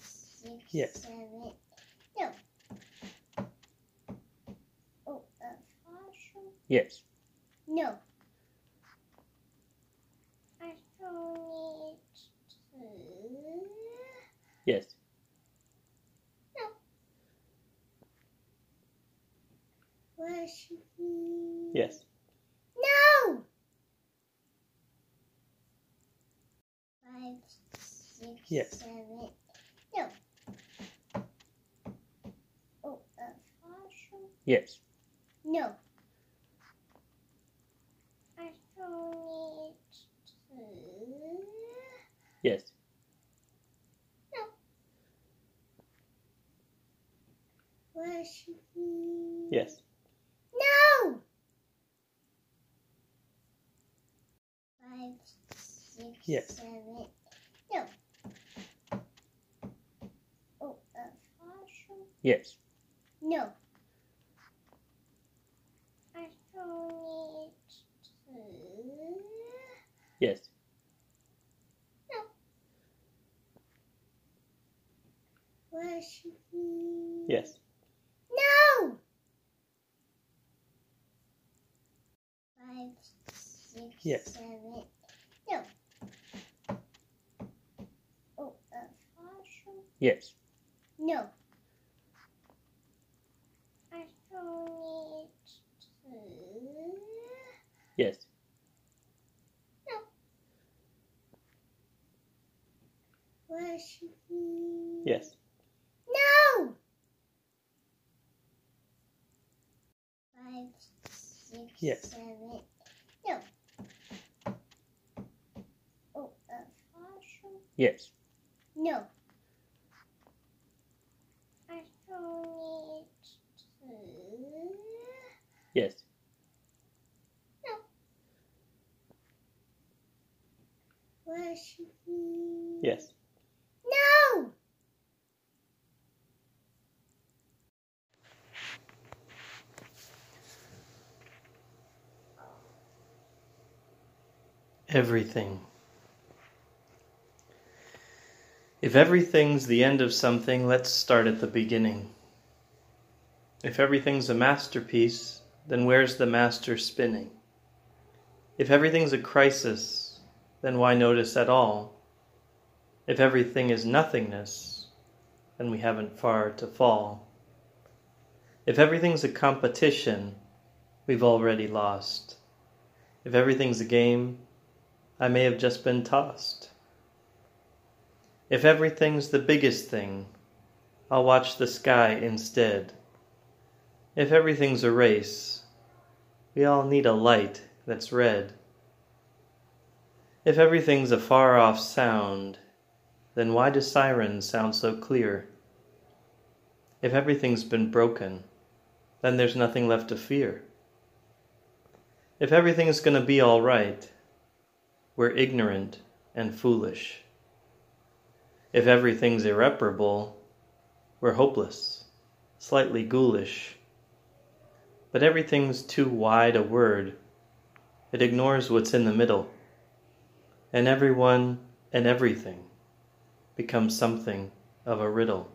six, Yes. seven. No. Oh, uh, a fossil? Yes. No. I still need to. Yes. Was Yes. No. Five, six, Yes. seven. No. Oh, a fossil? Yes. No. I still need to. Yes. Was Yes. No. Five, six, Yes. seven. No. Oh, a fossil? Yes. No. I still need to. Yes. Yes. No. Five, six, Yes. seven. No. Oh, a fossil? Yes. No. I still need to. Yes. Was Yes. No. Five, six, Yes. seven. No. Oh, a fossil? Yes. No. I still need to. Yes. Was Yes. No. Everything. If everything's the end of something, let's start at the beginning. If everything's a masterpiece, then where's the master spinning? If everything's a crisis, then why notice at all? If everything is nothingness, then we haven't far to fall. If everything's a competition, we've already lost. If everything's a game, I may have just been tossed. If everything's the biggest thing, I'll watch the sky instead. If everything's a race, we all need a light that's red. If everything's a far off sound, then why do sirens sound so clear? If everything's been broken, then there's nothing left to fear. If everything's gonna be alright, we're ignorant and foolish. If everything's irreparable, we're hopeless, slightly ghoulish. But everything's too wide a word. It ignores what's in the middle. And everyone and everything becomes something of a riddle.